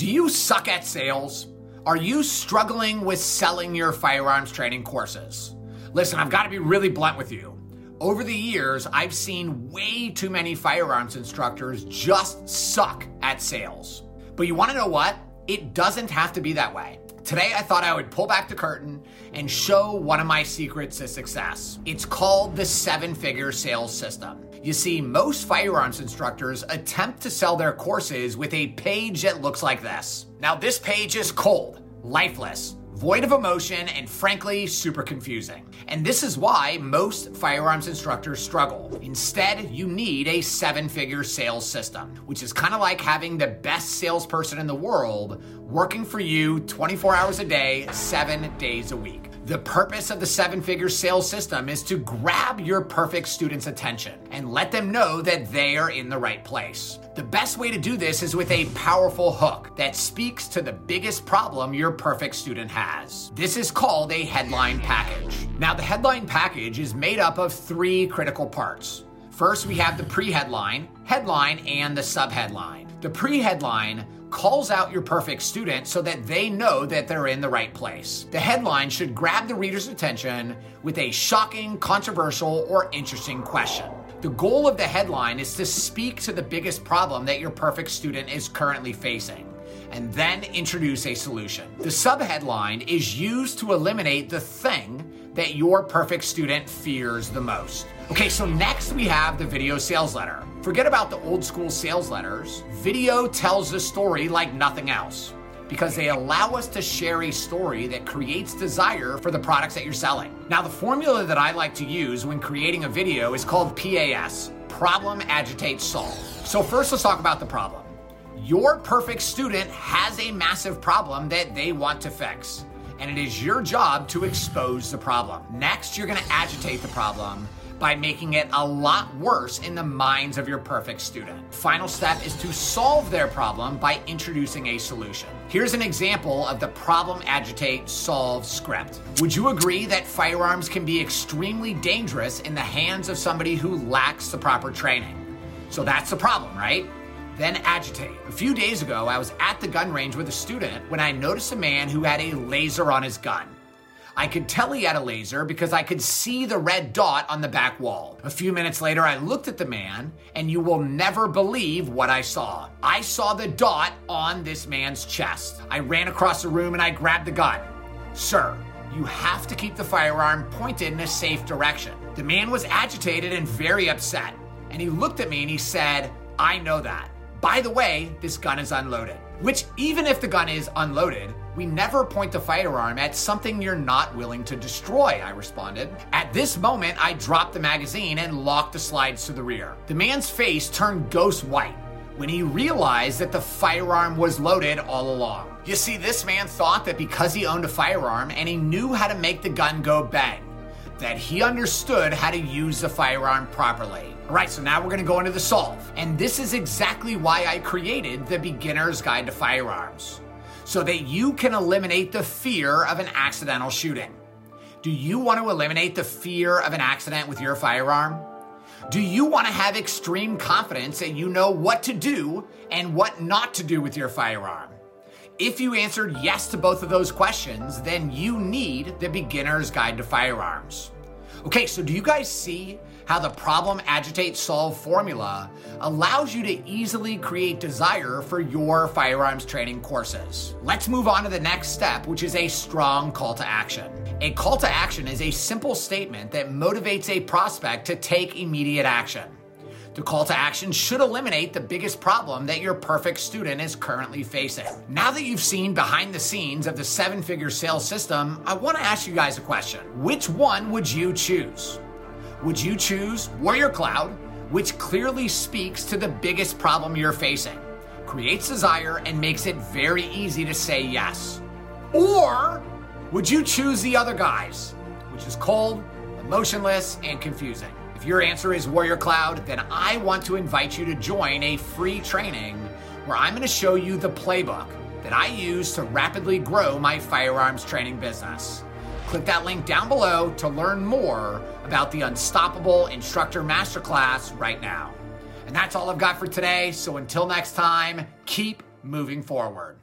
Do you suck at sales? Are you struggling with selling your firearms training courses? Listen, I've got to be really blunt with you. Over the years, I've seen way too many firearms instructors just suck at sales. But you want to know what? It doesn't have to be that way. Today, I thought I would pull back the curtain and show one of my secrets to success. It's called the seven figure sales system. You see, most firearms instructors attempt to sell their courses with a page that looks like this. Now, this page is cold, lifeless, void of emotion, and frankly, super confusing. And this is why most firearms instructors struggle. Instead, you need a seven figure sales system, which is kind of like having the best salesperson in the world working for you 24 hours a day, seven days a week. The purpose of the seven figure sales system is to grab your perfect student's attention and let them know that they are in the right place. The best way to do this is with a powerful hook that speaks to the biggest problem your perfect student has. This is called a headline package. Now, the headline package is made up of three critical parts. First, we have the pre headline, headline, and the subheadline. The pre headline calls out your perfect student so that they know that they're in the right place. The headline should grab the reader's attention with a shocking, controversial, or interesting question. The goal of the headline is to speak to the biggest problem that your perfect student is currently facing and then introduce a solution. The subheadline is used to eliminate the thing that your perfect student fears the most. Okay, so next we have the video sales letter. Forget about the old school sales letters. Video tells the story like nothing else because they allow us to share a story that creates desire for the products that you're selling. Now, the formula that I like to use when creating a video is called PAS Problem, Agitate, Solve. So, first, let's talk about the problem. Your perfect student has a massive problem that they want to fix and it is your job to expose the problem. Next, you're gonna agitate the problem by making it a lot worse in the minds of your perfect student. Final step is to solve their problem by introducing a solution. Here's an example of the problem agitate solve script. Would you agree that firearms can be extremely dangerous in the hands of somebody who lacks the proper training? So that's the problem, right? then agitate. A few days ago, I was at the gun range with a student when I noticed a man who had a laser on his gun. I could tell he had a laser because I could see the red dot on the back wall. A few minutes later, I looked at the man, and you will never believe what I saw. I saw the dot on this man's chest. I ran across the room and I grabbed the gun. Sir, you have to keep the firearm pointed in a safe direction. The man was agitated and very upset, and he looked at me and he said, I know that. By the way, this gun is unloaded. Which, even if the gun is unloaded, we never point the firearm at something you're not willing to destroy, I responded. At this moment, I dropped the magazine and locked the slides to the rear. The man's face turned ghost white when he realized that the firearm was loaded all along. You see, this man thought that because he owned a firearm and he knew how to make the gun go bang, that he understood how to use the firearm properly. Right, so now we're gonna go into the solve. And this is exactly why I created the Beginner's Guide to Firearms, so that you can eliminate the fear of an accidental shooting. Do you want to eliminate the fear of an accident with your firearm? Do you want to have extreme confidence that you know what to do and what not to do with your firearm? If you answered yes to both of those questions, then you need the Beginner's Guide to Firearms. Okay, so do you guys see how the problem agitate solve formula allows you to easily create desire for your firearms training courses. Let's move on to the next step, which is a strong call to action. A call to action is a simple statement that motivates a prospect to take immediate action. The call to action should eliminate the biggest problem that your perfect student is currently facing. Now that you've seen behind the scenes of the seven figure sales system, I want to ask you guys a question. Which one would you choose? would you choose Warrior Cloud, which clearly speaks to the biggest problem you're facing, creates desire, and makes it very easy to say yes? Or would you choose the other guys, which is cold, emotionless, and confusing? If your answer is Warrior Cloud, then I want to invite you to join a free training where I'm going to show you the playbook that I use to rapidly grow my firearms training business. Click that link down below to learn more about the Unstoppable Instructor Masterclass right now. And that's all I've got for today. So until next time, keep moving forward.